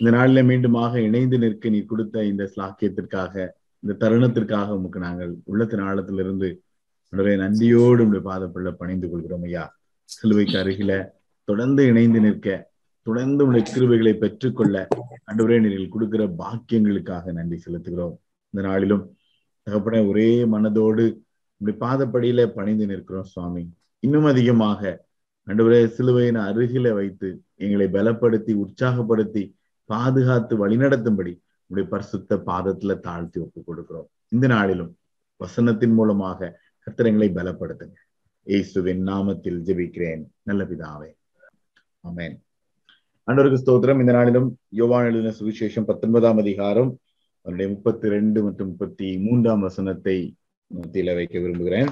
இந்த நாளில மீண்டுமாக இணைந்து நிற்க நீ கொடுத்த இந்த ஸ்லாக்கியத்திற்காக இந்த தருணத்திற்காக உமக்கு நாங்கள் உள்ளத்தின் ஆழத்திலிருந்து உடனே நன்றியோடு உடைய பாதப்பள்ள பணிந்து கொள்கிறோம் ஐயா. சிலுவைக்கு அருகில தொடர்ந்து இணைந்து நிற்க தொடர்ந்து உடைய கிருவைகளை பெற்றுக்கொள்ள அன்றுவரே நீங்கள் கொடுக்கிற பாக்கியங்களுக்காக நன்றி செலுத்துகிறோம். இந்த நாளிலும் தகப்பன ஒரே மனதோடு உடைய பாதப்படியில பணிந்து நிற்கிறோம் சுவாமி. இன்னும் அதிகமாக அன்றுவரே சிலுவையின் அருகில வைத்து எங்களை பலப்படுத்தி உற்சாகப்படுத்தி பாதுகாத்து வழிநடத்தும்படி உடைய பரிசுத்த பாதத்துல தாழ்த்தி ஒப்பு கொடுக்கிறோம். இந்த நாளிலும் வசனத்தின் மூலமாக கத்திரங்களை பலப்படுத்துங்க. இயேசுவின் நாமத்தில் ஜெபிக்கிறேன். நல்ல பிதாவே. அமேன் அன்றருக்கு ஸ்தோத்திரம். இந்த நாளிலும் யோவான் எழுதின சுவிசேஷம் பத்தொன்பதாம் அதிகாரம் அதனுடைய முப்பத்தி ரெண்டு மற்றும் முப்பத்தி மூன்றாம் வசனத்தை மத்தியில வைக்க விரும்புகிறேன்.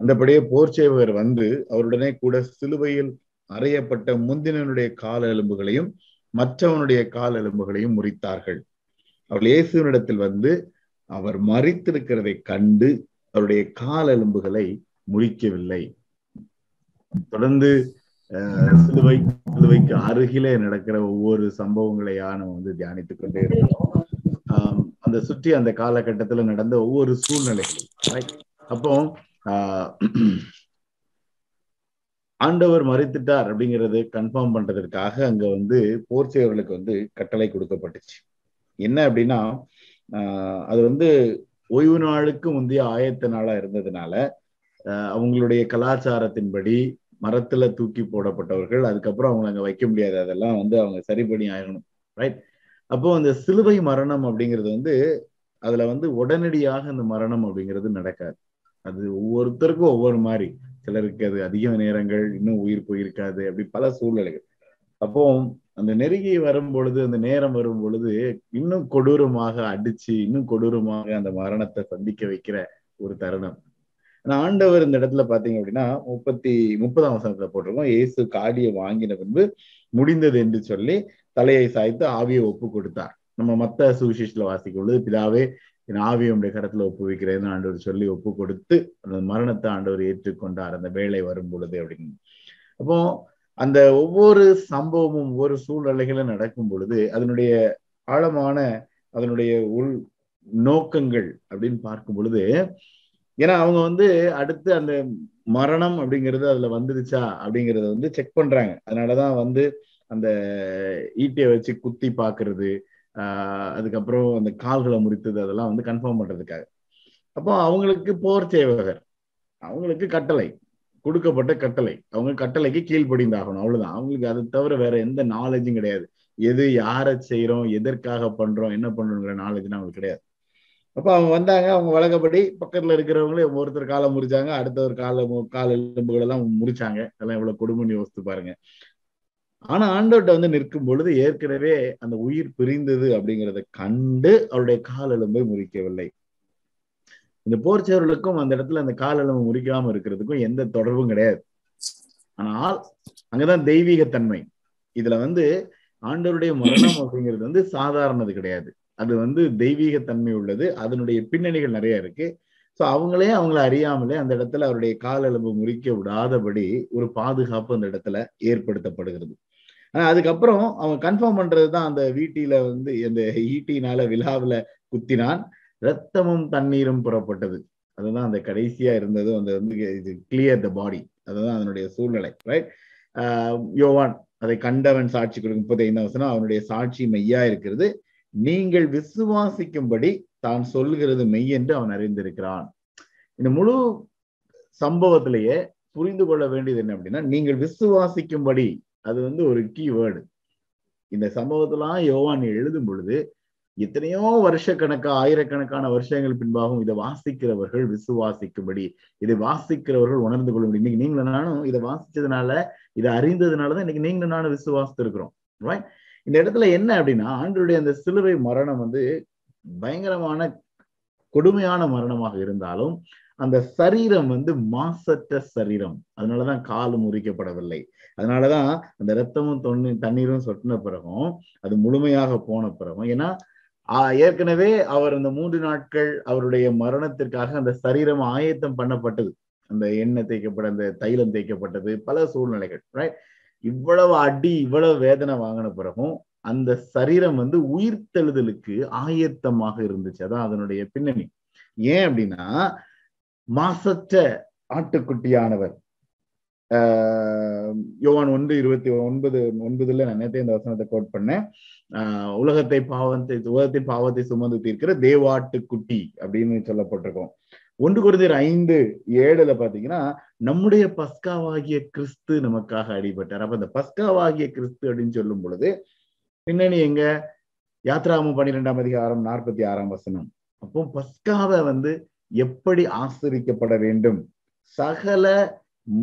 அந்தபடியே போர்ச்சேவகர் வந்து அவருடனே கூட சிலுவையில் அறையப்பட்ட முந்தினனுடைய கால எலும்புகளையும் மற்றவனுடைய கால் எலும்புகளையும் முறித்தார்கள். அவள் இயேசுவனிடத்தில் வந்து அவர் மறித்திருக்கிறதை கண்டு அவருடைய கால் எலும்புகளை முறிக்கவில்லை. தொடர்ந்து சிலுவை சிலுவைக்கு அருகிலே நடக்கிற ஒவ்வொரு சம்பவங்களையா நம்ம வந்து தியானித்துக் கொண்டே இருக்கிறோம் அந்த சுற்றி அந்த காலகட்டத்துல நடந்த ஒவ்வொரு சூழ்நிலைகளும் அப்போ ஆஹ் ஆண்டவர் மறித்துட்டார் அப்படிங்கறது கன்ஃபார்ம் பண்றதற்காக அங்க வந்து போர்ச்சியவர்களுக்கு வந்து கட்டளை கொடுக்கப்பட்டுச்சு. என்ன அப்படின்னா ஆஹ் அது வந்து ஓய்வு நாளுக்கு முந்தைய ஆயத்த நாளா இருந்ததுனால அவங்களுடைய கலாச்சாரத்தின்படி மரத்துல தூக்கி போடப்பட்டவர்கள் அதுக்கப்புறம் அவங்களை அங்க வைக்க முடியாது அதெல்லாம் வந்து அவங்க சரி பண்ணி ஆகணும் ரைட் அப்போ அந்த சிலுவை மரணம் அப்படிங்கிறது வந்து அதுல வந்து உடனடியாக அந்த மரணம் அப்படிங்கிறது நடக்காது. அது ஒவ்வொருத்தருக்கும் ஒவ்வொரு மாதிரி. சிலருக்கு அது அதிக நேரங்கள் இன்னும் உயிர் போயிருக்காது அப்படி பல சூழ்நிலைகள். அப்போ அந்த நெருங்கி வரும் பொழுது அந்த நேரம் வரும் பொழுது இன்னும் கொடூரமாக அடிச்சு இன்னும் கொடூரமாக அந்த மரணத்தை சந்திக்க வைக்கிற ஒரு தருணம். ஆனா ஆண்டவர் இந்த இடத்துல பாத்தீங்க அப்படின்னா முப்பத்தி முப்பதாம் வசனத்துல போட்டிருக்கோம் இயேசு காடியை வாங்கின பின்பு முடிந்தது என்று சொல்லி தலையை சாய்த்து ஆவியை ஒப்பு கொடுத்தார் நம்ம மத்த சுவிசேஷத்துல வாசிக்கும் பொழுது பிதாவே என் ஆவியை உடைய கரத்துல ஒப்பு வைக்கிறேன்னு ஆண்டவர் சொல்லி ஒப்பு கொடுத்து அந்த மரணத்தை ஆண்டவர் ஏற்றுக்கொண்டார். அந்த வேலை வரும் பொழுது அப்படின்னு. அப்போ அந்த ஒவ்வொரு சம்பவமும் ஒவ்வொரு சூழ்நிலைகளும் நடக்கும் பொழுது அதனுடைய ஆழமான அதனுடைய உள் நோக்கங்கள் அப்படின்னு பார்க்கும் பொழுது ஏன்னா அவங்க வந்து அடுத்து அந்த மரணம் அப்படிங்கிறது அதுல வந்துடுச்சா அப்படிங்கிறத வந்து செக் பண்றாங்க. அதனாலதான் வந்து அந்த ஈட்டியை வச்சு குத்தி பாக்குறது அதுக்கப்புறம் அந்த கால்களை முறித்தது அதெல்லாம் வந்து கன்ஃபார்ம் பண்றதுக்காக. அப்போ அவங்களுக்கு போர் சேவகர். அவங்களுக்கு கட்டளை கொடுக்கப்பட்ட கட்டளை. அவங்க கட்டளைக்கு கீழ்ப்படிந்தாகணும் அவ்வளவுதான். அவங்களுக்கு அது தவிர வேற எந்த நாலேஜும் கிடையாது. எது யாரை செய்யறோம் எதற்காக பண்றோம் என்ன பண்றோங்கிற நாலேஜ்னா அவங்களுக்கு கிடையாது. அப்போ அவங்க வந்தாங்க அவங்க வழக்கப்படி பக்கத்துல இருக்கிறவங்களே ஒருத்தர் காலை முறிச்சாங்க அடுத்தவர் கால கால எலும்புகள் எல்லாம் முறிச்சாங்க. அதெல்லாம் எவ்வளவு கொடுமைன்னு யோசித்து பாருங்க. ஆனா ஆண்டவர்கிட்ட வந்து நிற்கும் பொழுது ஏற்கனவே அந்த உயிர் பிரிந்தது அப்படிங்கிறத கண்டு அவருடைய கால் எலும்பை முறிக்கவில்லை. இந்த போர்ச்சவர்களுக்கும் அந்த இடத்துல அந்த கால் எலும்பு முறிக்காம இருக்கிறதுக்கும் எந்த தொடர்பும் கிடையாது. ஆனால் அங்கதான் தெய்வீக தன்மை இதுல வந்து ஆண்டவருடைய மரணம் அப்படிங்கிறது வந்து சாதாரணது கிடையாது. அது வந்து தெய்வீக தன்மை உள்ளது. அதனுடைய பின்னணிகள் நிறைய இருக்கு. ஸோ அவங்களே அவங்கள அறியாமலே அந்த இடத்துல அவருடைய கால் எலும்பு முறிக்க விடாதபடி ஒரு பாதுகாப்பு அந்த இடத்துல ஏற்படுத்தப்படுகிறது. ஆனா அதுக்கப்புறம் அவன் கன்ஃபார்ம் பண்றதுதான் அந்த வீட்டில வந்து இந்த ஈட்டினால விழாவில குத்தினான். ரத்தமும் தண்ணீரும் புறப்பட்டது. அதுதான் அந்த கடைசியா இருந்தது அந்த வந்து இது கிளியர் த பாடி அதுதான் அதனுடைய சூழ்நிலை ரைட் யோவான் அதை கண்டவன் சாட்சி கொடுக்கும். முப்பத்தி ஐந்தாம் வசனம் அவனுடைய சாட்சி மெய்யா இருக்கிறது. நீங்கள் விசுவாசிக்கும்படி தான் சொல்கிறது மெய் என்று அவன் அறிந்திருக்கிறான். இந்த முழு சம்பவத்திலேயே புரிந்து கொள்ள வேண்டியது என்ன அப்படின்னா நீங்கள் விசுவாசிக்கும்படி அது வந்து ஒரு கீ வேர்டு இந்த சம்பவத்தெல்லாம் யோவான் எழுதும் பொழுது எத்தனையோ வருஷ கணக்கா ஆயிரக்கணக்கான வருஷங்கள் பின்பாகவும் இதை வாசிக்கிறவர்கள் விசுவாசிக்கும்படி இதை வாசிக்கிறவர்கள் உணர்ந்து கொள்ளும் இன்னைக்கு நீங்களும் நானும் இதை வாசிச்சதுனால இதை அறிந்ததுனாலதான் இன்னைக்கு நீங்களும் நானும் விசுவாசித்திருக்கிறோம். ரைட் இந்த இடத்துல என்ன அப்படின்னா ஆண்டருடைய அந்த சிலுவை மரணம் வந்து பயங்கரமான கொடுமையான மரணமாக இருந்தாலும் அந்த சரீரம் வந்து மாசற்ற சரீரம். அதனாலதான் கால் முறிக்கப்படவில்லை. அதனாலதான் அந்த ரத்தமும் தொண்ணு தண்ணீரும் சொட்டின பிறகும் அது முழுமையாக போன பிறகும் ஏன்னா ஏற்கனவே அவர் அந்த மூன்று நாட்கள் அவருடைய மரணத்திற்காக அந்த சரீரம் ஆயத்தம் பண்ணப்பட்டது. அந்த எண்ணெய் தேய்க்கப்பட்ட அந்த தைலம் தேய்க்கப்பட்டது பல சூழ்நிலைகள் ரைட் இவ்வளவு அடி இவ்வளவு வேதனை வாங்கின பிறகும் அந்த சரீரம் வந்து உயிர்த்தெழுதலுக்கு ஆயத்தமாக இருந்துச்சு. அதான் அதனுடைய பின்னணி. ஏன் அப்படின்னா மாசற்ற ஆட்டுக்குட்டியானவர். ஆஹ் யோவான் ஒன்று இருபத்தி ஒன்பது ஒன்பதுல நான் நேற்று இந்த வசனத்தை கோட் பண்ணேன். ஆஹ் உலகத்தை பாவத்தை உலகத்தின் பாவத்தை சுமந்து தீர்க்கிற தேவாட்டுக்குட்டி அப்படின்னு சொல்லப்பட்டிருக்கோம். ஒன்று குருந்தர் ஐந்து ஏழுல பாத்தீங்கன்னா நம்முடைய பஸ்காவாகிய கிறிஸ்து நமக்காக அடிபட்டார். அப்ப அந்த பஸ்காவாகிய கிறிஸ்து அப்படின்னு சொல்லும் பொழுது பின்னணி எங்க? யாத்ராமம் பன்னிரெண்டாம் அதிகாரம் நாற்பத்தி ஆறாம் வசனம். அப்போ பஸ்காவை வந்து எப்படி ஆசிரிக்கப்பட வேண்டும்? சகல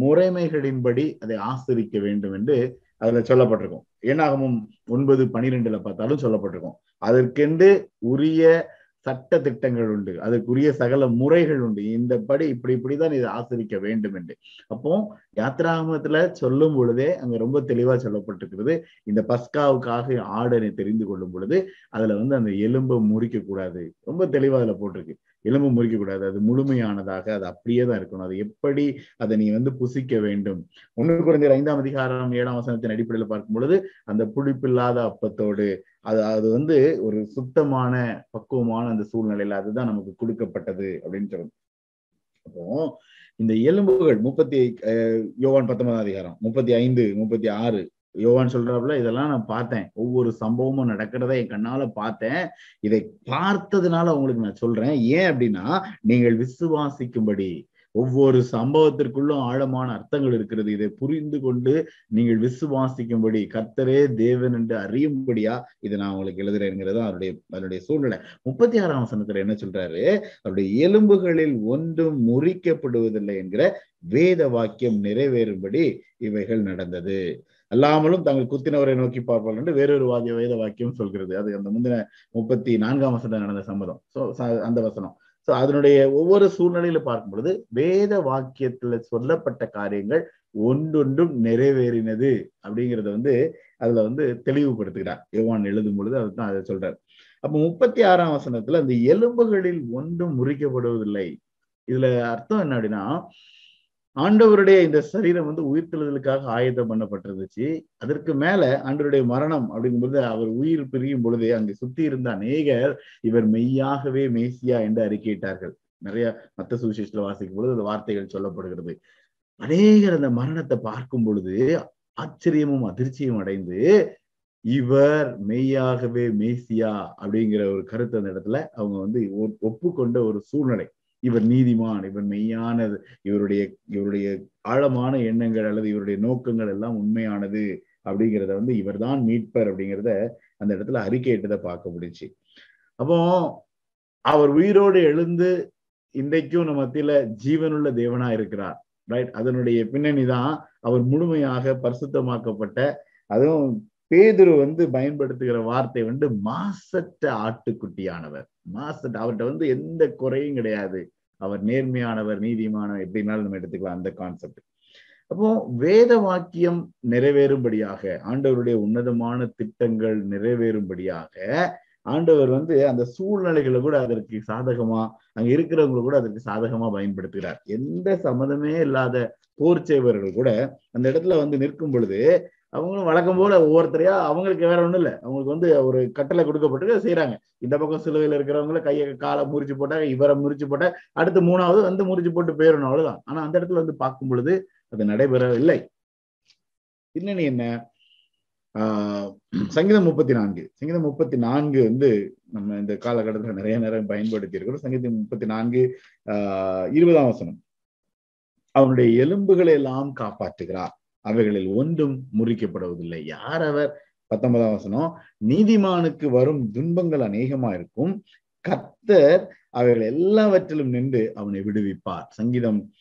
முறைமைகளின்படி அதை ஆசிரிக்க வேண்டும் என்று அதுல சொல்லப்பட்டிருக்கும். ஏனாகமும் ஒன்பது பனிரெண்டுல பார்த்தாலும் சொல்லப்பட்டிருக்கும். அதற்கென்று உரிய சட்ட திட்டங்கள் உண்டு. அதற்குரிய சகல முறைகள் உண்டு. இந்த படி இப்படி இப்படிதான் இதை ஆசிரிக்க வேண்டும் என்று. அப்போ யாத்ராமத்துல சொல்லும் பொழுதே அங்க ரொம்ப தெளிவா சொல்லப்பட்டிருக்கிறது. இந்த பஸ்காவுக்காக ஆடனை தெரிந்து கொள்ளும் பொழுது அதுல வந்து அந்த எலும்பை முறிக்க கூடாது ரொம்ப தெளிவா அதுல போட்டிருக்கு. எலும்பு முறிக்கக்கூடாது. அது முழுமையானதாக அது அப்படியே தான் இருக்கணும். அது எப்படி அதை நீ வந்து புசிக்க வேண்டும்? ஒன்று குறைந்த ஐந்தாம் அதிகாரம் ஏழாம் வசனத்தின் அடிப்படையில் பார்க்கும் பொழுது அந்த புளிப்பில்லாத அப்பத்தோடு அது அது வந்து ஒரு சுத்தமான பக்குவமான அந்த சூழ்நிலையில அதுதான் நமக்கு கொடுக்கப்பட்டது அப்படின்னு சொல்லணும் அப்போ இந்த எலும்புகள் முப்பத்தி யோவான் பத்தொன்பதாம் அதிகாரம் முப்பத்தி ஐந்து முப்பத்தி ஆறு யோவான் சொல்றாப்புல இதெல்லாம் நான் பார்த்தேன். ஒவ்வொரு சம்பவமும் நடக்கிறத என் கண்ணால பார்த்தேன். இதை பார்த்ததுனால உங்களுக்கு நான் சொல்றேன். ஏன் அப்படின்னா நீங்கள் விசுவாசிக்கும்படி. ஒவ்வொரு சம்பவத்திற்குள்ளும் ஆழமான அர்த்தங்கள் இருக்கிறது. இதை புரிந்து கொண்டு நீங்கள் விசுவாசிக்கும்படி. கர்த்தரே தேவன் என்று அறியும்படியா இதை நான் உங்களுக்கு எழுதுறேங்கிறது அவருடைய அதனுடைய சூழ்நிலை. முப்பத்தி ஆறாம் வசனத்துல என்ன சொல்றாரு? அவருடைய எலும்புகளில் ஒன்றும் முறிக்கப்படுவதில்லை என்கிற வேத வாக்கியம் நிறைவேறும்படி இவைகள் நடந்தது. அல்லாமலும் தங்கள் குத்தினவரை நோக்கி பார்ப்பார்கள் என்று வேறொரு வாக்கிய வேத வாக்கியம் சொல்கிறது. அது அந்த முந்தின முப்பத்தி நான்காம் வசனம் நடந்த சம்மதம் சோ அந்த வசனம். சோ அதனுடைய ஒவ்வொரு சூழ்நிலையில பார்க்கும் பொழுது வேத வாக்கியத்துல சொல்லப்பட்ட காரியங்கள் ஒன்றொன்றும் நிறைவேறினது அப்படிங்கிறத வந்து அதுல வந்து தெளிவுபடுத்துகிறார். யோவான் எழுதும் பொழுது அதுதான் அதை சொல்றார். அப்ப முப்பத்தி ஆறாம் வசனத்துல அந்த எலும்புகளில் ஒன்றும் முறிக்கப்படுவதில்லை. இதுல அர்த்தம் என்ன அப்படின்னா ஆண்டவருடைய இந்த சரீரம் வந்து உயிர்த்தெழுதலுக்காக ஆயத்தம் பண்ணப்பட்டிருந்துச்சு. அதற்கு மேல ஆண்டவருடைய மரணம் அப்படிங்கும்போது அவர் உயிர் பிரியும் பொழுது அங்கு சுத்தி இருந்த அநேகர் இவர் மெய்யாகவே மேசியா என்று அறிக்கையிட்டார்கள். நிறைய மத்த சுவிசேஷத்துல வாசிக்கும் பொழுது அந்த வார்த்தைகள் சொல்லப்படுகிறது. அநேகர் அந்த மரணத்தை பார்க்கும் பொழுது ஆச்சரியமும் அதிர்ச்சியும் அடைந்து இவர் மெய்யாகவே மேசியா அப்படிங்கிற ஒரு கருத்து அந்த இடத்துல அவங்க வந்து ஒப்புக்கொண்ட ஒரு சூழ்நிலை. இவர் நீதிமான் இவர் மெய்யானது இவருடைய இவருடைய ஆழமான எண்ணங்கள் அல்லது இவருடைய நோக்கங்கள் எல்லாம் உண்மையானது அப்படிங்கிறத வந்து இவர் தான் மீட்பர் அப்படிங்கிறத அந்த இடத்துல அறிக்கையிட்டதை பார்க்க முடிச்சு அப்போ அவர் உயிரோடு எழுந்து இன்றைக்கும் நம்ம மத்தியில ஜீவனுள்ள தேவனா இருக்கிறார். ரைட் அதனுடைய பின்னணி தான் அவர் முழுமையாக பரிசுத்தமாக்கப்பட்ட அதுவும் பேதுரு வந்து பயன்படுத்துகிற வார்த்தை வந்து மாசற்ற ஆட்டுக்குட்டியானவர். மாஸ்டர் அவர்கிட்ட வந்து எந்த குறையும் கிடையாது. அவர் நேர்மையானவர் நீதிமானவர் எப்படினாலும் நம்ம எடுத்துக்கலாம் அந்த கான்செப்ட் அப்போ வேத வாக்கியம் நிறைவேறும்படியாக ஆண்டவருடைய உன்னதமான திட்டங்கள் நிறைவேறும்படியாக ஆண்டவர் வந்து அந்த சூழ்நிலைகளை கூட அதற்கு சாதகமா அங்க இருக்கிறவங்களை கூட அதற்கு சாதகமா பயன்படுத்துகிறார். எந்த சம்மதமே இல்லாத போர் செய்வர்கள் கூட அந்த இடத்துல வந்து நிற்கும் பொழுது அவங்களும் வழக்கம் போல ஒவ்வொருத்தரையா அவங்களுக்கு வேற ஒண்ணும் இல்லை. அவங்களுக்கு வந்து ஒரு கட்டளை கொடுக்கப்பட்டு செய்யறாங்க இந்த பக்கம் சிலுவையில் இருக்கிறவங்கள கையை காலை முறிச்சு போட்டாங்க இவரை முறிச்சு போட்டா அடுத்து மூணாவது வந்து முறிச்சு போட்டு போயிடணும் அவ்வளவுதான். ஆனா அந்த இடத்துல வந்து பார்க்கும் பொழுது அது நடைபெறவில்லை. பின்னணி என்ன? ஆஹ் சங்கீதம் முப்பத்தி நான்கு சங்கீதம் முப்பத்தி நான்கு வந்து நம்ம இந்த காலகட்டத்தில் நிறைய நேரம் பயன்படுத்தி இருக்கிறோம் சங்கீதம் முப்பத்தி நான்கு ஆஹ் இருபதாம் வசனம். அவனுடைய எலும்புகளை எல்லாம் காப்பாற்றுகிறார். அவைகளில் ஒன்றும் முறிக்கப்படுவதில்லை. யார் அவர்? பத்தொன்பதாம் வசனம் நீதிமானுக்கு வரும் துன்பங்கள் அநேகமா இருக்கும். கத்தர் அவைகள் எல்லாவற்றிலும் நின்று அவனை விடுவிப்பார். சங்கீதம்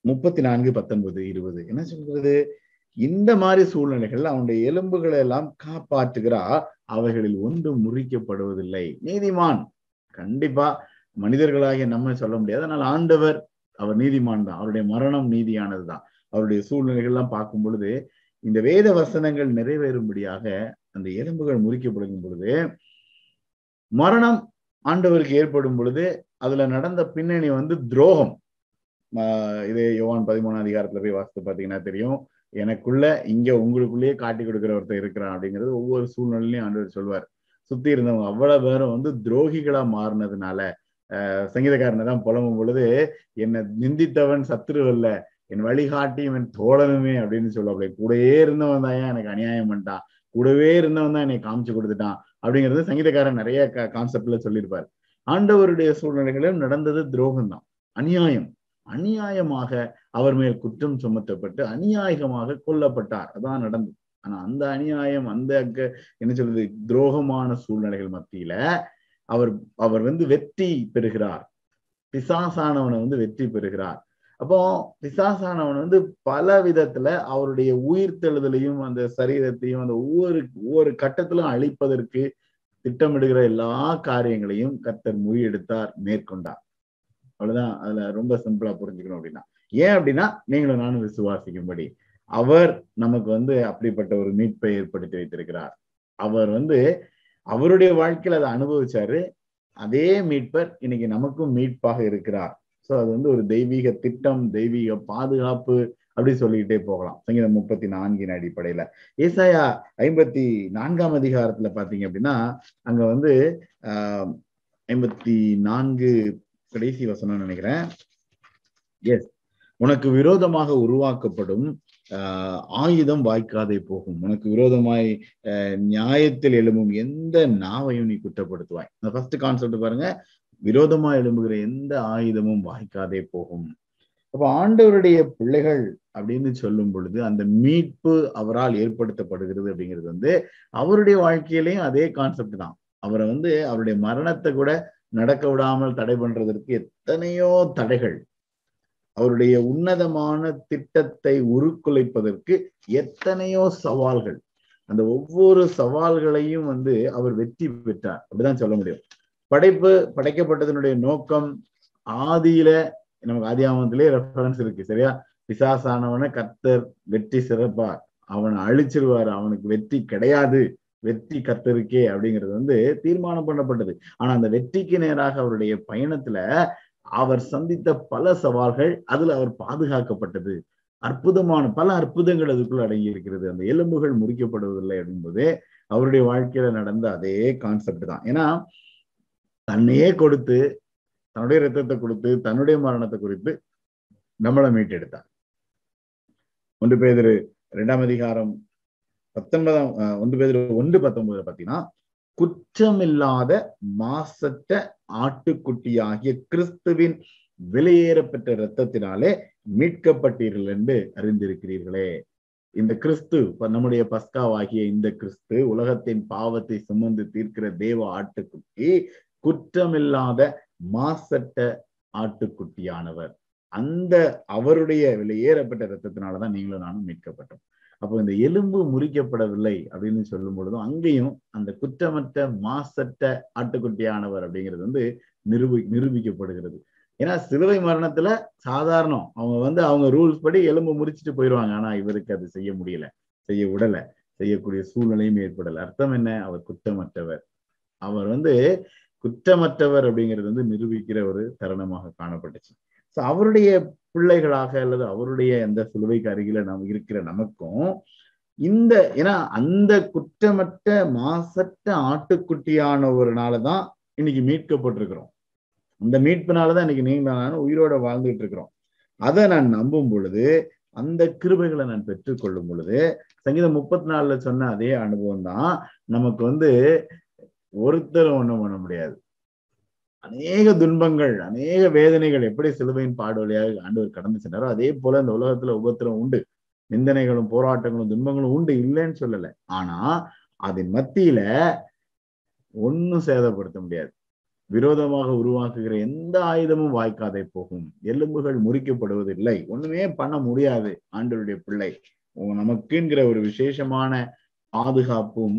முப்பத்தி நான்கு பத்தொன்பது இருபது. என்ன சொல்றது இந்த மாதிரி சூழ்நிலைகள் அவனுடைய எலும்புகளை எல்லாம் காப்பாற்றுகிறா அவைகளில் ஒன்றும் முறிக்கப்படுவதில்லை. நீதிமான் கண்டிப்பா மனிதர்களாகிய நம்ம சொல்ல முடியாது. ஆனால் ஆண்டவர் அவர் நீதிமான் தான். அவருடைய மரணம் நீதியானதுதான். அவருடைய சூழ்நிலைகள்லாம் பார்க்கும் பொழுது இந்த வேத வசனங்கள் நிறைவேறும்படியாக அந்த எலும்புகள் முறிக்கப்படுகும் பொழுது மரணம் ஆண்டவருக்கு ஏற்படும் பொழுது அதுல நடந்த பின்னணி வந்து துரோகம். இது யோவான் பதிமூணாம் அதிகாரத்துல போய் வாசித்து பாத்தீங்கன்னா தெரியும். எனக்குள்ள இங்க உங்களுக்குள்ளேயே காட்டி கொடுக்கிற ஒருத்தர் இருக்கிறான் அப்படிங்கிறது ஒவ்வொரு சூழ்நிலையிலையும் ஆண்டவர் சொல்வார். சுத்தி இருந்தவங்க அவ்வளவு பேரும் வந்து துரோகிகளா மாறினதுனால ஆஹ் சங்கீதக்காரனை தான் புலம்பும் பொழுது என்னை நிந்தித்தவன் சத்துருவல்ல என் வழிகாட்டி என் தோழனுமே அப்படின்னு சொல்லக்கூடிய கூடவே இருந்தவன் தான் எனக்கு அநியாயம் பண்ணிட்டான்? கூடவே இருந்தவன் தான் என்னை காமிச்சு கொடுத்துட்டான்? அப்படிங்கிறது சங்கீதக்காரன் நிறைய கான்செப்ட்ல சொல்லியிருப்பார். ஆண்டவருடைய சூழ்நிலைகளிலும் நடந்தது துரோகம் தான் அநியாயம். அநியாயமாக அவர் மேல் குற்றம் சுமத்தப்பட்டு அநியாயமாக கொல்லப்பட்டார். அதான் நடந்தது. ஆனா அந்த அநியாயம் அந்த என்ன சொல்றது துரோகமான சூழ்நிலைகள் மத்தியில அவர் அவர் வந்து வெற்றி பெறுகிறார். பிசாசானவனை வந்து வெற்றி பெறுகிறார். அப்போ பிசாசானவன் வந்து பல விதத்துல அவருடைய உயிர் தெழுதலையும் அந்த சரீரத்தையும் அந்த ஒவ்வொரு ஒவ்வொரு கட்டத்திலும் அழிப்பதற்கு திட்டமிடுகிற எல்லா காரியங்களையும் கர்த்தர் முறியெடுத்தார் மேற்கொண்டார். அவ்வளவுதான். அதுல ரொம்ப சிம்பிளா புரிஞ்சுக்கணும் அப்படின்னா. ஏன் அப்படின்னா நீங்களும் நானும் விசுவாசிக்கும்படி. அவர் நமக்கு வந்து அப்படிப்பட்ட ஒரு மீட்பை ஏற்படுத்தி வைத்திருக்கிறார். அவர் வந்து அவருடைய வாழ்க்கையில அதை அனுபவிச்சாரு. அதே மீட்பர் இன்னைக்கு நமக்கும் மீட்பாக இருக்கிறார். ஸோ அது வந்து ஒரு தெய்வீக திட்டம் தெய்வீக பாதுகாப்பு அப்படி சொல்லிக்கிட்டே போகலாம். சங்கீதம் முப்பத்தி நான்கின் அடிப்படையில. ஏசாயா ஐம்பத்தி நான்காம் அதிகாரத்துல பாத்தீங்க அப்படின்னா அங்க வந்து ஆஹ் ஐம்பத்தி நான்கு கடைசி வசனம் நினைக்கிறேன். எஸ் உனக்கு விரோதமாக உருவாக்கப்படும் ஆஹ் ஆயுதம் வாய்க்காதே போகும். உனக்கு விரோதமாய் நியாயத்தில் எழும்பும் எந்த நாவையும் நீ குற்றப்படுத்துவாய். அந்த ஃபர்ஸ்ட் கான்செப்ட் பாருங்க. விரோதமா எழும்புகிற எந்த ஆயுதமும் வாய்க்காதே போகும். அப்ப ஆண்டவருடைய பிள்ளைகள் அப்படின்னு சொல்லும் பொழுது அந்த மீட்பு அவரால் ஏற்படுத்தப்படுகிறது அப்படிங்கிறது வந்து அவருடைய வாழ்க்கையிலையும் அதே கான்செப்ட் தான். அவரை வந்து அவருடைய மரணத்தை கூட நடக்க விடாமல் தடை பண்றதற்கு எத்தனையோ தடைகள். அவருடைய உன்னதமான திட்டத்தை உருக்குலைப்பதற்கு எத்தனையோ சவால்கள். அந்த ஒவ்வொரு சவால்களையும் வந்து அவர் வெற்றி பெற்றார். அப்படிதான் சொல்ல முடியும். படைப்பு படைக்கப்பட்டதனுடைய நோக்கம் ஆதியில நமக்கு ஆதி ஆதியாமத்திலே ரெஃபரன்ஸ் இருக்கு சரியா? பிசாசானவனை கர்த்தர் வெற்றி சிறப்பார். அவனை அழிச்சிருவாரு அவனுக்கு வெற்றி கிடையாது. வெற்றி கத்தருக்கே அப்படிங்கிறது வந்து தீர்மானம் பண்ணப்பட்டது. ஆனா அந்த வெற்றிக்கு நேராக அவருடைய பயணத்துல அவர் சந்தித்த பல சவால்கள் அதுல அவர் பாதுகாக்கப்பட்டது. அற்புதமான பல அற்புதங்கள் அதுக்குள்ள அடங்கி இருக்கிறது அந்த எலும்புகள் முறிக்கப்படுவதில்லை அப்படின்பது அவருடைய வாழ்க்கையில நடந்த அதே கான்செப்ட் தான். ஏன்னா தன்னையே கொடுத்து தன்னுடைய ரத்தத்தை கொடுத்து தன்னுடைய மரணத்தை குறித்து நம்மளை மீட்டெடுத்தார். ஒன்று பேர் இரண்டாம் அதிகாரம் பத்தொன்பதாம் ஒன்று பேர் ஒன்று பத்தொன்பதுல பார்த்தீங்கன்னா குற்றமில்லாத மாசற்ற ஆட்டுக்குட்டியாகிய கிறிஸ்துவின் வெளியேறப்பெற்ற இரத்தத்தினாலே மீட்கப்பட்டீர்கள் என்று அறிந்திருக்கிறீர்களே. இந்த கிறிஸ்து நம்முடைய பஸ்காவாகிய இந்த கிறிஸ்து உலகத்தின் பாவத்தை சுமந்து தீர்க்கிற தேவ ஆட்டுக்குட்டி குற்றமில்லாத மாசட்ட ஆட்டுக்குட்டியானவர். அந்த அவருடைய வெளியேறப்பட்ட ரத்தத்தினாலதான் நீங்களும் நானும் மீட்கப்பட்டோம். அப்போ இந்த எலும்பு முறிக்கப்படவில்லை அப்படின்னு சொல்லும் பொழுதும் அங்கேயும் அந்த குற்றமற்ற மாசற்ற ஆட்டுக்குட்டியானவர் அப்படிங்கிறது வந்து நிரூபி நிரூபிக்கப்படுகிறது. ஏன்னா சிலுவை மரணத்துல சாதாரணம். அவங்க வந்து அவங்க ரூல்ஸ் படி எலும்பு முறிச்சிட்டு போயிடுவாங்க ஆனா இவருக்கு அது செய்ய முடியல. செய்ய விடல செய்யக்கூடிய சூழ்நிலையும் ஏற்படல. அர்த்தம் என்ன? அவர் குற்றமற்றவர். அவர் வந்து குற்றமற்றவர் அப்படிங்கிறது வந்து நிரூபிக்கிற ஒரு தருணமாக காணப்பட்டுச்சு. ஸோ அவருடைய பிள்ளைகளாக அல்லது அவருடைய அந்த சிலுவைக்கு அருகில நாம் இருக்கிற நமக்கும் இந்த ஏன்னா அந்த குற்றமற்ற மாசற்ற ஆட்டுக்குட்டியான ஒரு நாளதான் இன்னைக்கு மீட்கப்பட்டிருக்கிறோம். அந்த மீட்பினாலதான் இன்னைக்கு நீங்க உயிரோட வாழ்ந்துட்டு இருக்கிறோம் அதை நான் நம்பும் பொழுது அந்த கிருபைகளை நான் பெற்றுக்கொள்ளும் பொழுது சங்கீதம் முப்பத்தி நாலுல சொன்ன அதே அனுபவம் தான். நமக்கு வந்து ஒருத்தரும் ஒண்ணும் பண்ண முடியாது. அநேக துன்பங்கள் அநேக வேதனைகள் எப்படி சிலுவையின் பாடு வழியாக ஆண்டவர் கடந்து சென்றாரோ அதே போல இந்த உலகத்துல உபத்திரம் உண்டு. நிந்தனைகளும் போராட்டங்களும் துன்பங்களும் உண்டு இல்லைன்னு சொல்லலை. ஆனா அதன் மத்தியில ஒன்னும் சேதப்படுத்த முடியாது. விரோதமாக உருவாக்குகிற எந்த ஆயுதமும் வாய்க்காதே போகும். எலும்புகள் முறிக்கப்படுவதில்லை. ஒண்ணுமே பண்ண முடியாது ஆண்டவருடைய பிள்ளை. நமக்குங்கிற ஒரு விசேஷமான பாதுகாப்பும்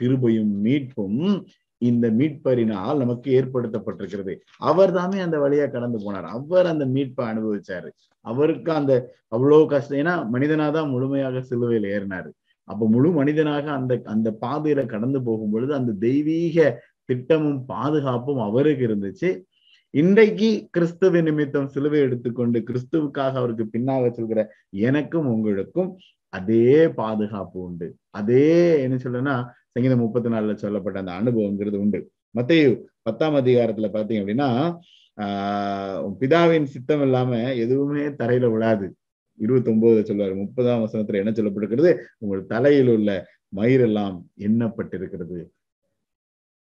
கிருபையும் மீட்பும் இந்த மீட்பரினால் நமக்கு ஏற்படுத்தப்பட்டிருக்கிறது. அவர் தாமே அந்த வழியா கடந்து போனார். அவர் அந்த மீட்பை அனுபவிச்சாரு. அவருக்கு அந்த அவ்வளவு கஷ்டம் ஏன்னா மனிதனாதான் முழுமையாக சிலுவையில் ஏறினாரு. அப்ப முழு மனிதனாக அந்த அந்த பாதையில கடந்து போகும் பொழுது அந்த தெய்வீக திட்டமும் பாதுகாப்பும் அவருக்கு இருந்துச்சு. இன்றைக்கு கிறிஸ்துவ நிமித்தம் சிலுவை எடுத்துக்கொண்டு கிறிஸ்துவுக்காக அவருக்கு பின்னாக சொல்கிற எனக்கும் உங்களுக்கும் அதே பாதுகாப்பு உண்டு. அதே என்ன சொல்லனா சங்கீதம் முப்பத்தி நாலுல சொல்லப்பட்ட அந்த அனுபவங்கிறது உண்டு. மத்தையு பத்தாம் அதிகாரத்துல பாத்தீங்க அப்படின்னா ஆஹ் பிதாவின் சித்தம் இல்லாம எதுவுமே தரையில விழாது. இருபத்தி ஒன்பதுல சொல்லுவாரு முப்பதாம் வசனத்துல என்ன சொல்லப்பட்டிருக்கிறது? உங்கள் தலையில் உள்ள மயிரெல்லாம் எண்ணப்பட்டிருக்கிறது.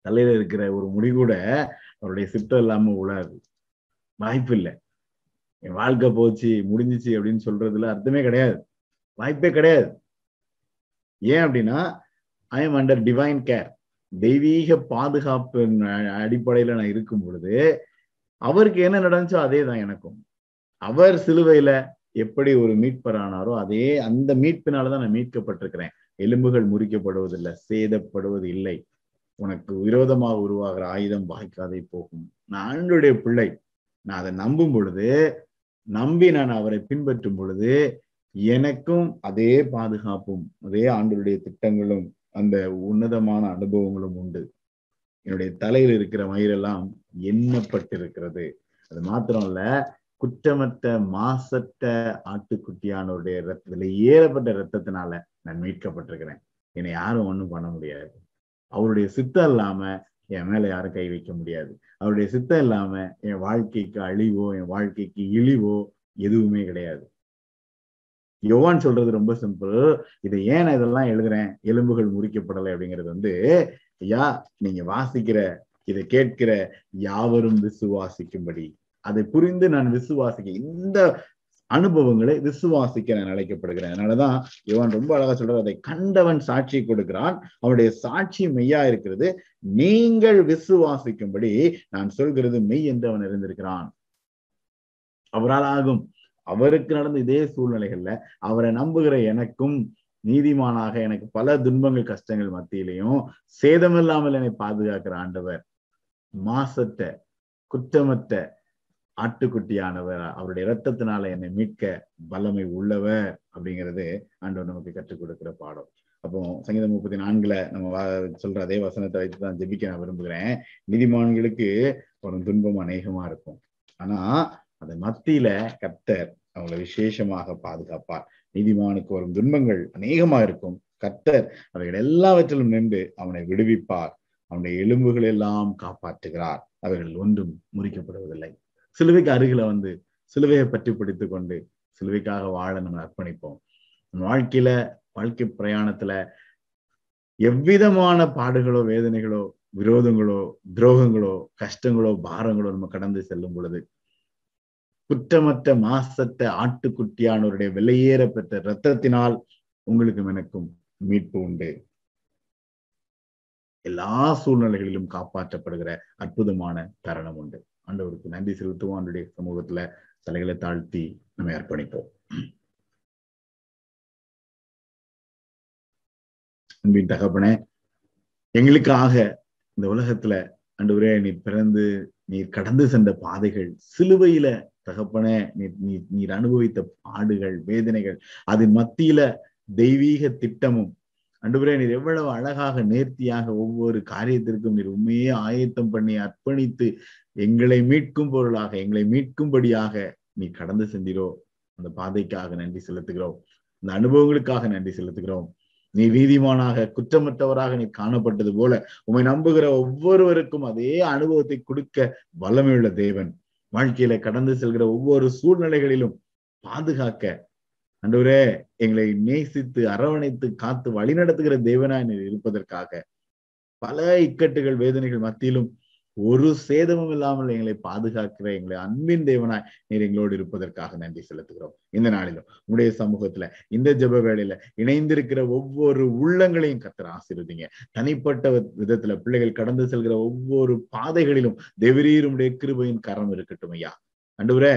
தலையில இருக்கிற ஒரு முடி கூட அவருடைய சித்தம் இல்லாம விழாது. வாய்ப்பு இல்லை. என் வாழ்க்கை போச்சு முடிஞ்சிச்சு அப்படின்னு சொல்றதுல அர்த்தமே கிடையாது. வாய்ப்பே கிடையாது. ஏன் அப்படின்னா I am under divine care தெய்வீக பாதுகாப்பு அடிப்படையில நான் இருக்கும் பொழுது அவருக்கு என்ன நடந்துச்சோ அதே தான் எனக்கும். அவர் சிலுவையில எப்படி ஒரு மீட்பரானாரோ அதே அந்த மீட்பினாலதான் நான் மீட்கப்பட்டிருக்கிறேன். எலும்புகள் முறிக்கப்படுவதில்லை சேதப்படுவது இல்லை உனக்கு விரோதமாக உருவாகிற ஆயுதம் வாய்க்காதே போகும். நான் ஆண்டுடைய பிள்ளை. நான் அதை நம்பும் பொழுது நம்பி நான் அவரை பின்பற்றும் பொழுது எனக்கும் அதே பாதுகாப்பும் அதே ஆண்டுடைய திட்டங்களும் அந்த உன்னதமான அனுபவங்களும் உண்டு. என்னுடைய தலையில் இருக்கிற மயிரெல்லாம் எண்ணப்பட்டிருக்கிறது. அது மாத்திரம் இல்ல குற்றமற்ற மாசற்ற ஆட்டுக்குட்டியானவருடைய ரத்தத்துல ஏறப்பட்ட ரத்தத்தினால நான் மீட்கப்பட்டிருக்கிறேன். என்னை யாரும் ஒண்ணும் பண்ண முடியாது. அவருடைய சித்தம் இல்லாம என் மேல யாரும் கை வைக்க முடியாது. அவருடைய சித்தம் இல்லாம என் வாழ்க்கைக்கு அழிவோ என் வாழ்க்கைக்கு இழிவோ எதுவுமே கிடையாது. யோவான் சொல்றது ரொம்ப சிம்பிள் இதை ஏன் நான் இதெல்லாம் எழுதுறேன்? எலும்புகள் முறிக்கப்படலை அப்படிங்கிறது வந்து ஐயா நீங்க வாசிக்கிற இதை கேட்கிற யாவரும் விசுவாசிக்கும்படி. அதை புரிந்து நான் விசுவாசிக்க இந்த அனுபவங்களை விசுவாசிக்க நான் அழைக்கப்படுகிறேன். அதனாலதான் இவன் ரொம்ப அழகா சொல்றது அதை கண்டவன் சாட்சி கொடுக்கிறான். அவனுடைய சாட்சி மெய்யா இருக்கிறது. நீங்கள் விசுவாசிக்கும்படி நான் சொல்கிறது மெய் என்று அவன் இருந்திருக்கிறான் அவரால் ஆகும். அவருக்கு நடந்த இதே சூழ்நிலைகள்ல அவரை நம்புகிற எனக்கும் நீதிமானாக எனக்கு பல துன்பங்கள் கஷ்டங்கள் மத்தியிலையும் சேதமில்லாமல் என்னை பாதுகாக்கிற ஆண்டவர் மாசத்த குற்றமற்ற ஆட்டுக்குட்டியானவர் அவருடைய இரத்தத்தினால என்னை மீட்க வல்லமை உள்ளவர் அப்படிங்கிறது ஆண்டவர் நமக்கு கற்றுக் கொடுக்கிற பாடம். அப்போ சங்கீதம் முப்பத்தி நான்குல நம்ம சொல்ற அதே வசனத்தை வைத்து தான் ஜெபிக்க நான் விரும்புகிறேன். நீதிமான்களுக்கு ஒரு துன்பம் அநேகமா இருக்கும். ஆனா அந்த மத்தியில கர்த்தர் அவங்களை விசேஷமாக பாதுகாப்பார். நீதிமானுக்கு வரும் துன்பங்கள் அநேகமா இருக்கும். கர்த்தர் அவைகள் எல்லாவற்றிலும் நின்று அவனை விடுவிப்பார். அவனுடைய எலும்புகள் எல்லாம் காப்பாற்றுகிறார். அவைகள் ஒன்றும் முறிக்கப்படுவதில்லை. சிலுவைக்கு அருகில வந்து சிலுவையை பற்றி பிடித்து கொண்டு சிலுவைக்காக வாழ நம்ம அர்ப்பணிப்போம். வாழ்க்கையில வாழ்க்கை பிரயாணத்துல எவ்விதமான பாடுகளோ வேதனைகளோ விரோதங்களோ துரோகங்களோ கஷ்டங்களோ பாரங்களோ நம்ம கடந்து செல்லும் பொழுது குற்றமற்ற மாசத்த ஆட்டுக்குட்டியானவருடைய விலையேற பெற்ற இரத்தத்தினால் உங்களுக்கும் எனக்கும் மீட்பு உண்டு. எல்லா சூழ்நிலைகளிலும் காப்பாற்றப்படுகிற அற்புதமான தருணம் உண்டு. ஆண்டவருக்கு நன்றி செலுத்துவோம். அவருடைய சமூகத்துல தலைகளை தாழ்த்தி நம்ம அர்ப்பணிப்போம். அன்பின் தகப்பனே எங்களுக்காக இந்த உலகத்துல அன்று நீ பிறந்து நீர் கடந்து சென்ற பாதைகள் சிலுவையில தகப்பனே நீ நீ நீர் அனுபவித்த பாடுகள் வேதனைகள் அதன் மத்தியில தெய்வீக திட்டமும். அன்றுபுரே நீர் எவ்வளவு அழகாக நேர்த்தியாக ஒவ்வொரு காரியத்திற்கும் நீர் உண்மையே ஆயத்தம் பண்ணி அர்ப்பணித்து எங்களை மீட்கும் பொருளாக எங்களை மீட்கும்படியாக நீ கடந்து சென்றீரோ. அந்த பாதைக்காக நன்றி செலுத்துகிறோம். அந்த அனுபவங்களுக்காக நன்றி செலுத்துகிறோம். நீ நீதிமானாக குற்றமற்றவராக நீ காணப்பட்டது போல உண்மை நம்புகிற ஒவ்வொருவருக்கும் அதே அனுபவத்தை கொடுக்க வல்லமையுள்ள தேவன். வாழ்க்கையில கடந்து செல்கிற ஒவ்வொரு சூழ்நிலைகளிலும் பாதுகாக்க அன்றுவரே எங்களை நேசித்து அரவணைத்து காத்து வழிநடத்துகிற தேவனாய் இருப்பதற்காக பல இக்கட்டுகள் வேதனைகள் மத்தியிலும் ஒரு சேதமும் இல்லாமல் எங்களை பாதுகாக்கிற எங்களை அன்பின் தேவனாய் நீர் எங்களோடு இருப்பதற்காக நன்றி செலுத்துகிறோம். இந்த நாளிலும் உடைய சமூகத்துல இந்த ஜப வேலையில இணைந்திருக்கிற ஒவ்வொரு உள்ளங்களையும் கத்துற ஆசீர்வதிங்க. தனிப்பட்ட விதத்துல பிள்ளைகள் கடந்து செல்கிற ஒவ்வொரு பாதைகளிலும் தேவரீருடைய கிருபையின் கரம் இருக்கட்டும் ஐயா. ஆண்டவரே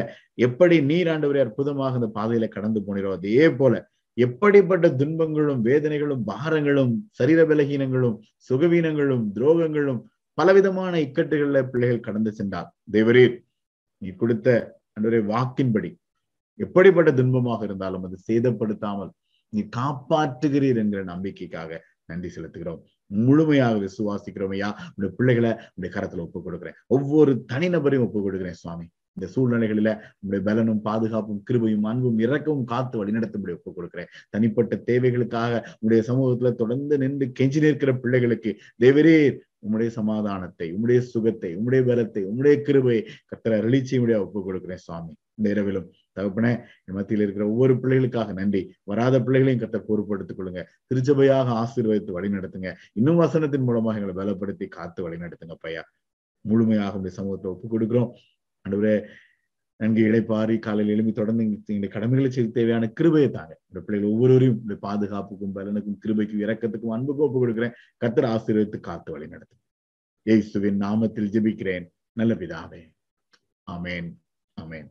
எப்படி நீர் ஆண்டவரே அற்புதமாக இந்த பாதையில கடந்து போனீரோ அதே போல எப்படிப்பட்ட துன்பங்களும் வேதனைகளும் பாரங்களும் சரீர பலகீனங்களும் சுகவீனங்களும் துரோகங்களும் பலவிதமான இக்கட்டுகள்ல பிள்ளைகள் கடந்து சென்றார். தேவரீர் நீ கொடுத்த அன்றைய வாக்கின்படி எப்படிப்பட்ட துன்பமாக இருந்தாலும் அது சேதப்படுத்தாமல் நீ காப்பாற்றுகிறீர் என்கிற நம்பிக்கைக்காக நன்றி செலுத்துகிறோம். முழுமையாக விசுவாசிக்கிறோம் ஐயா. உடைய பிள்ளைகளை உடைய கரத்துல ஒப்பு கொடுக்குறேன் ஒவ்வொரு தனிநபரையும் ஒப்பு கொடுக்குறேன் சுவாமி. இந்த சூழ்நிலைகளில உங்களுடைய பலனும் பாதுகாப்பும் கிருபையும் அன்பும் இறக்கவும் காத்து வழிநடத்தும்படி ஒப்புக் கொடுக்கிறேன். தனிப்பட்ட தேவைகளுக்காக உங்களுடைய சமூகத்துல தொடர்ந்து நின்று கெஞ்சி நிற்கிற பிள்ளைகளுக்கு தேவரே உம்முடைய சமாதானத்தை உம்முடைய சுகத்தை உம்முடைய பலத்தை உம்முடைய கிருபையை கத்திர ரிலீச்சியுடைய ஒப்புக் கொடுக்கிறேன் சுவாமி. இந்த இரவிலும் தகப்பனே மத்தியில் இருக்கிற ஒவ்வொரு பிள்ளைகளுக்காக நன்றி. வராத பிள்ளைகளையும் கத்த பொறுப்படுத்திக் கொள்ளுங்க. திருச்சபையாக ஆசீர்வதித்து வழிநடத்துங்க. இன்னும் வசனத்தின் மூலமாக எங்களை பலப்படுத்தி காத்து வழிநடத்துங்க பையா முழுமையாக உடைய சமூகத்தை ஒப்புக் கொடுக்கிறோம். அன்றுவரே நன்கு இழைப்பாரி காலையில் எழுப்பி தொடர்ந்து எங்களுடைய கடமைகளை செய்து தேவையான கிருபையை தாங்க. இந்த பிள்ளைகள் ஒவ்வொருவரையும் இந்த பாதுகாப்புக்கும் பலனுக்கும் கிருபைக்கும் இறக்கத்துக்கும் அன்புக்கும் ஒப்புக் கொடுக்கிறேன். கத்தர் ஆசீர்வதித்து காத்து வழி நடத்தும். ஏசுவின் நாமத்தில் ஜெபிக்கிறேன். நல்ல பிதாவே. அமேன் அமேன்